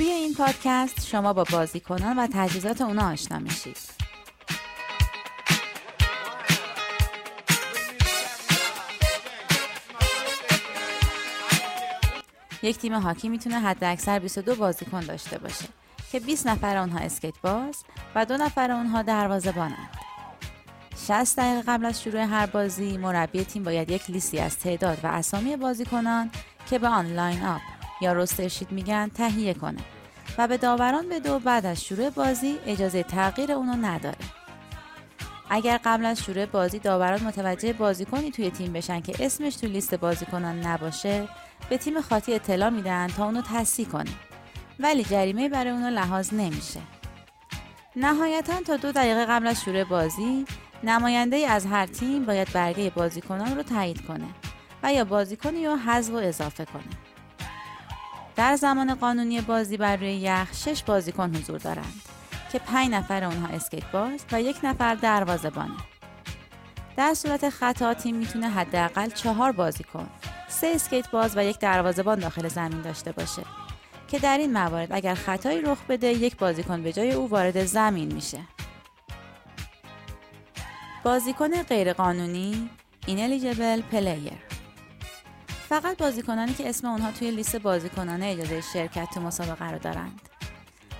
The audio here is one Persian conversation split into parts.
توی این پادکست شما با بازیکنان و تجهیزات اونا آشنا میشید. یک تیم هاکی می‌تونه حد اکثر 22 بازیکن داشته باشه که 20 نفر اونها اسکیت باز و دو نفر اونها دروازه بانند. 60 دقیقه قبل از شروع هر بازی مربی تیم باید یک لیستی از تعداد و اسامی بازیکنان که به آنلاین آپ یا روسترشید میگن تهیه کنه. و به داوران بده و بعد از شروع بازی اجازه تغییر اونو نداره. اگر قبل از شروع بازی داوران متوجه بازیکنی توی تیم بشن که اسمش تو لیست بازیکنان نباشه به تیم خاطی اطلاع میدن تا اونو تصحیح کنه. ولی جریمه برای اونو لحاظ نمیشه. نهایتا تا دو دقیقه قبل از شروع بازی نماینده ای از هر تیم باید برگه بازیکنان رو تایید کنه و یا بازیکنی رو حذف و اضافه کنه. در زمان قانونی بازی بر روی یخ شش بازیکن حضور دارند که پنج نفر اونها اسکیت باز و یک نفر دروازه بانه. در صورت خطا تیم می‌تونه حداقل چهار بازیکن سه اسکیت باز و یک دروازهبان داخل زمین داشته باشه که در این موارد اگر خطایی رخ بده یک بازیکن به جای او وارد زمین میشه بازیکن غیرقانونی ineligible player فقط بازیکنانی که اسم اونها توی لیست بازیکنان اجازه شرکت تو مسابقه رو دارند.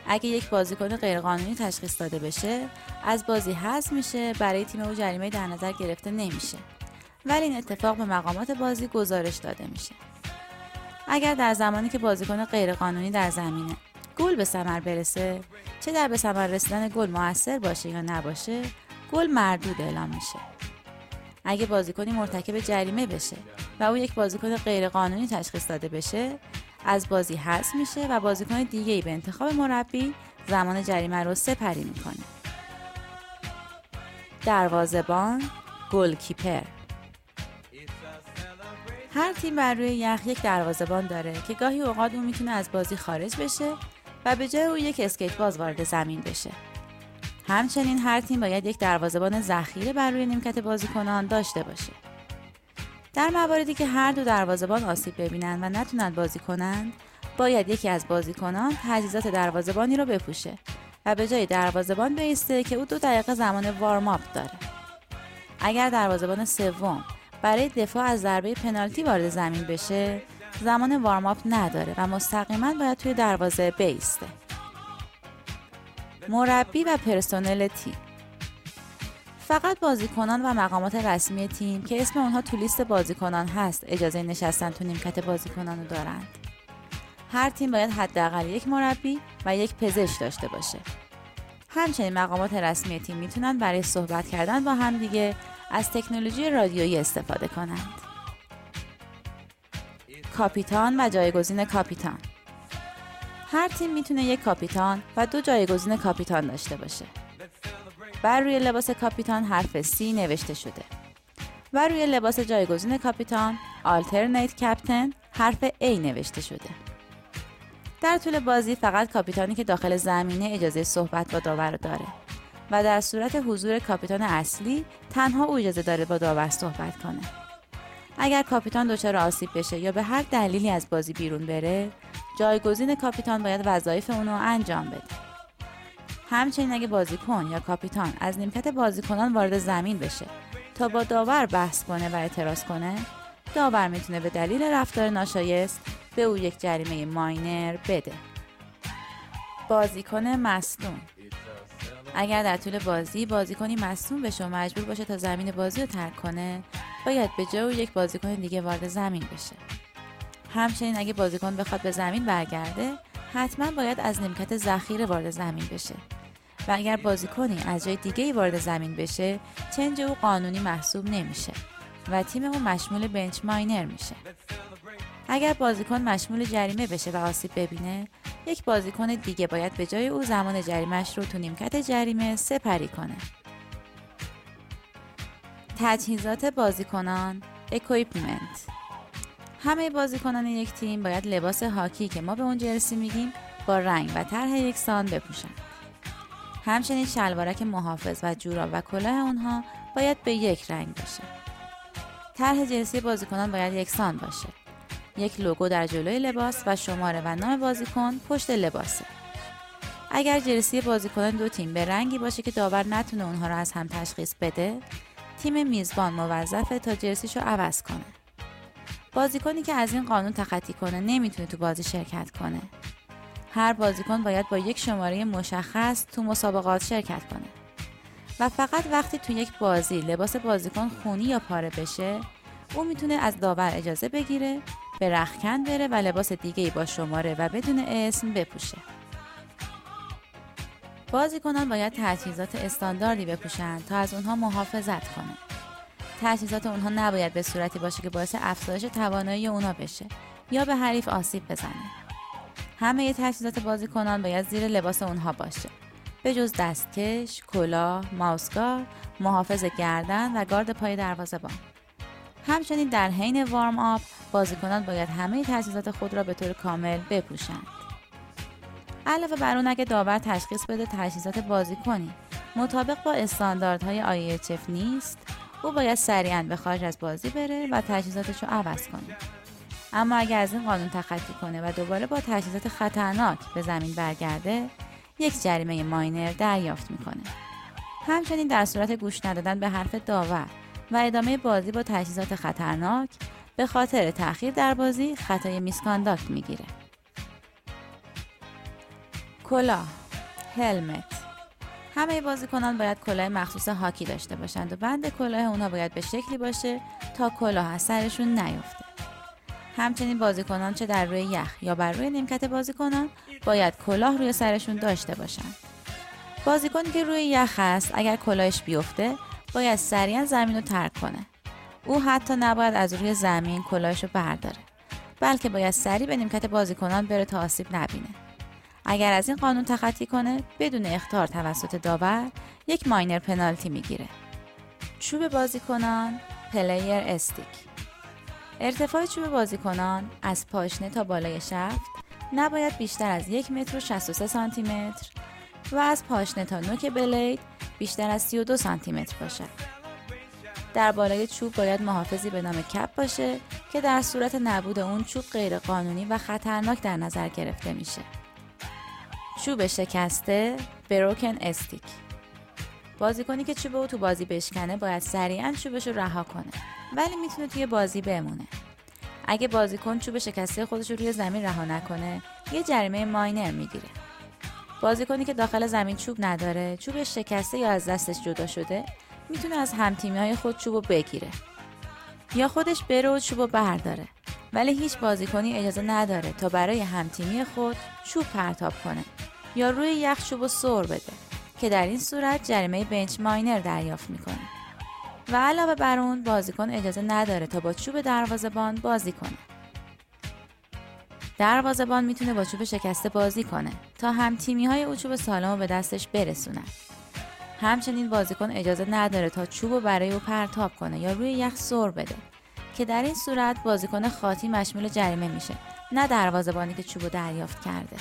اگه یک بازیکن غیرقانونی تشخیص داده بشه از بازی حذف میشه برای تیم او جریمه در نظر گرفته نمیشه. ولی این اتفاق به مقامات بازی گزارش داده میشه. اگر در زمانی که بازیکن غیرقانونی در زمینه گل به ثمر برسه چه در به ثمر رسیدن گل موثر باشه یا نباشه گل مردود اعلام میشه. اگه بازیکنی مرتکب جریمه بشه و او یک بازیکن غیرقانونی تشخیص داده بشه از بازی حذف میشه و بازیکن دیگه ای به انتخاب مربی زمان جریمه رو سپری می‌کنه دروازبان گلکیپر هر تیم بر روی یخ یک دروازبان داره که گاهی اوقات اون می‌تونه از بازی خارج بشه و به جای او یک اسکیت باز وارد زمین بشه. همچنین هر تیم باید یک دروازبان ذخیره بر روی نیمکت بازیکنان داشته باشه. در مواردی که هر دو دروازبان آسیب ببینند و نتونند بازی کنند، باید یکی از بازیکنان تجهیزات دروازبانی رو بپوشه و به جای دروازبان بیسته که او دو دقیقه زمان وارم اپ داره. اگر دروازبان سوم برای دفاع از ضربه پنالتی وارد زمین بشه زمان وارم اپ نداره و مستقیما باید توی دروازه بیسته مربی و پرسنل تیم فقط بازیکنان و مقامات رسمی تیم که اسم اونها تو لیست بازیکنان هست اجازه نشستن تو نیمکت بازیکنان رو دارند هر تیم باید حداقل یک مربی و یک پزشک داشته باشه همچنین مقامات رسمی تیم می‌تونن برای صحبت کردن با همدیگه از تکنولوژی رادیویی استفاده کنند. کاپیتان و جایگزین کاپیتان هر تیم می‌تونه یک کاپیتان و دو جایگزین کاپیتان داشته باشه. بر روی لباس کاپیتان حرف C نوشته شده. و روی لباس جایگزین کاپیتان آلترنیت کپتن حرف A نوشته شده. در طول بازی فقط کاپیتانی که داخل زمینه اجازه صحبت با داور داره و در صورت حضور کاپیتان اصلی تنها او اجازه داره با داور صحبت کنه. اگر کاپیتان دچار آسیب بشه یا به هر دلیلی از بازی بیرون بره، جایگزین کاپیتان باید وظایف اونو انجام بده. همچنین اگه بازیکن یا کاپیتان از نیمکت بازیکنان وارد زمین بشه تا با داور بحث کنه و اعتراض کنه، داور می‌تونه به دلیل رفتار ناشایست به او یک جریمه ماینر بده. بازیکن مصدوم اگر در طول بازی بازیکنی مصوم بشه و مجبور باشه تا زمین بازی رو ترک کنه باید به جای یک بازیکن دیگه وارد زمین بشه همچنین اگه بازیکن بخواد به زمین برگرده حتما باید از نیمکت ذخیره وارد زمین بشه و اگر بازیکنی از جای دیگه وارد زمین بشه چنج او قانونی محسوب نمیشه و تیم او مشمول بنچ ماینر میشه اگر بازیکن مشمول جریمه بشه و آسیب ببینه یک بازیکن دیگه باید به جای او زمان جریمش رو تو نیمکت جریمه سپری کنه. تجهیزات بازیکنان equipment همه بازیکنان یک تیم باید لباس هاکی که ما به اون jersey میگیم با رنگ و طرح یکسان بپوشن. همچنین شلوارک محافظ و جوراب و کلاه اونها باید به یک رنگ باشه. طرح جرسی بازیکنان باید یکسان باشه. یک لوگو در جلوی لباس و شماره و نام بازیکن پشت لباسه. اگر جرسی بازیکنان دو تیم به رنگی باشه که داور نتونه اونها رو از هم تشخیص بده، تیم میزبان موظفه تا جرسیشو عوض کنه. بازیکنی که از این قانون تخطی کنه نمی‌تونه تو بازی شرکت کنه. هر بازیکن باید با یک شماره مشخص تو مسابقات شرکت کنه. و فقط وقتی تو یک بازی لباس بازیکن خونی یا پاره بشه، او می‌تونه از داور اجازه بگیره به رخکن بره و لباس دیگه با شماره و بدون اسم بپوشه. بازیکنان باید تجهیزات استانداردی بپوشند تا از اونها محافظت کنه. تجهیزات اونها نباید به صورتی باشه که باعث افزایش توانایی اونها بشه یا به حریف آسیب بزنه. همه تجهیزات بازیکنان باید زیر لباس اونها باشه. به جز دستکش، کلاه، ماوسگار، محافظ گردن و گارد پای دروازه‌بان. همچنین در حین وارم آپ بازیکنان باید همه تجهیزات خود را به طور کامل بپوشند. علاوه بر اون اگه داور تشخیص بده تجهیزات بازیکنی مطابق با استانداردهای IHF نیست او باید سریعا به خارج از بازی بره و تجهیزاتش رو عوض کنه. اما اگر از این قانون تخطی کنه و دوباره با تجهیزات خطرناک به زمین برگرده یک جریمه ماینر دریافت می‌کنه. همچنین در صورت گوش ندادن به حرف داور و ادامه بازی با تجهیزات خطرناک به خاطر تاخیر در بازی خطای میسکانداکت می‌گیره. کلاه هلمت. همه بازیکنان باید کلاه مخصوص هاکی داشته باشند و بند کلاه اونها باید به شکلی باشه تا کلاه از سرشون نیفته. همچنین بازیکنان چه در روی یخ یا بر روی نیمکت بازیکنان باید کلاه روی سرشون داشته باشند. بازیکنی که روی یخ است اگر کلاهش بیفته باید سریعا زمین رو ترک کنه. او حتی نباید از روی زمین کلاهش رو برداره بلکه باید سریع به نیمکت بازیکنان بره تا آسیب نبینه. اگر از این قانون تخطی کنه بدون اخطار توسط داور یک minor penalty می‌گیره چوب بازیکنان player stick ارتفاع چوب بازیکنان از پاشنه تا بالای شفت نباید بیشتر از یک متر و 63 سانتی متر و از پاشنه تا نوک بلید بیشتر از 32 سانتی متر باشد. در بالای چوب باید محافظی به نام کپ باشه که در صورت نبود اون چوب غیر قانونی و خطرناک در نظر گرفته میشه. چوب شکسته بروکن استیک بازیکنی که چوب او تو بازی بشکنه باید سریعا چوبش رو رها کنه ولی می‌تونه توی بازی بمونه. اگه بازیکن چوب شکسته خودش رو روی زمین رها نکنه یه جریمه ماینر می‌گیره. بازیکنی که داخل زمین چوب نداره چوب شکسته یا از دستش جدا شده می‌تونه از همتیمی های خود چوب رو بگیره. یا خودش بره و چوب رو برداره. ولی هیچ بازیکنی اجازه نداره تا برای همتیمی خود چوب پرتاب کنه. یا روی یخ چوب و سر بده که در این صورت جریمه بنچ ماینر دریافت می‌کنه. و علاوه بر اون بازیکن اجازه نداره تا با چوب دروازه‌بان بازی کنه. دروازه‌بان می‌تونه با چوب شکسته بازی کنه تا هم تیمی های او چوب سالم به دستش برسونن. همچنین بازیکن اجازه نداره تا چوب برای او پرتاب کنه یا روی یخ سر بده که در این صورت بازیکن خاطی مشمول جریمه میشه نه دروازه‌بانی که چوب دریافت کرده.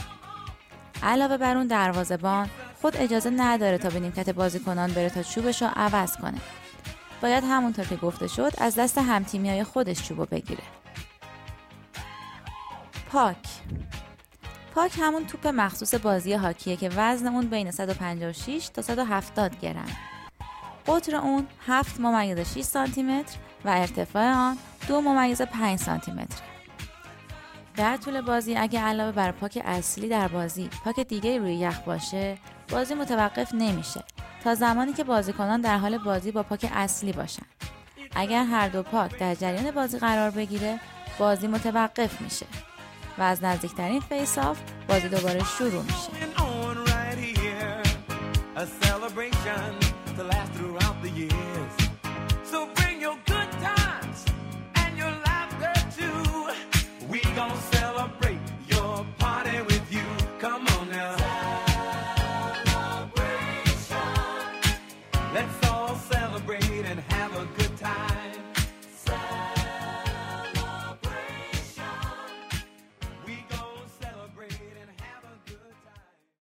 علاوه بر اون دروازه‌بان خود اجازه نداره تا به نیمکت بازیکنان بره تا چوبش رو عوض کنه. باید همونطور که گفته شد از دست همتیمی های خودش چوبو بگیره. پاک. پاک همون توپ مخصوص بازی هاکیه که وزن اون بین 156 تا 170 گرم. قطر اون 7 ممیز 6 سانتی متر و ارتفاع آن 2 ممیز 5 سانتی متر در طول بازی اگه علاوه بر پاک اصلی در بازی پاک دیگه روی یخ باشه بازی متوقف نمیشه تا زمانی که بازیکنان در حال بازی با puck اصلی باشن. اگر هر دو puck در جریان بازی قرار بگیره بازی متوقف میشه و از نزدیکترین face-off بازی دوباره شروع میشه. And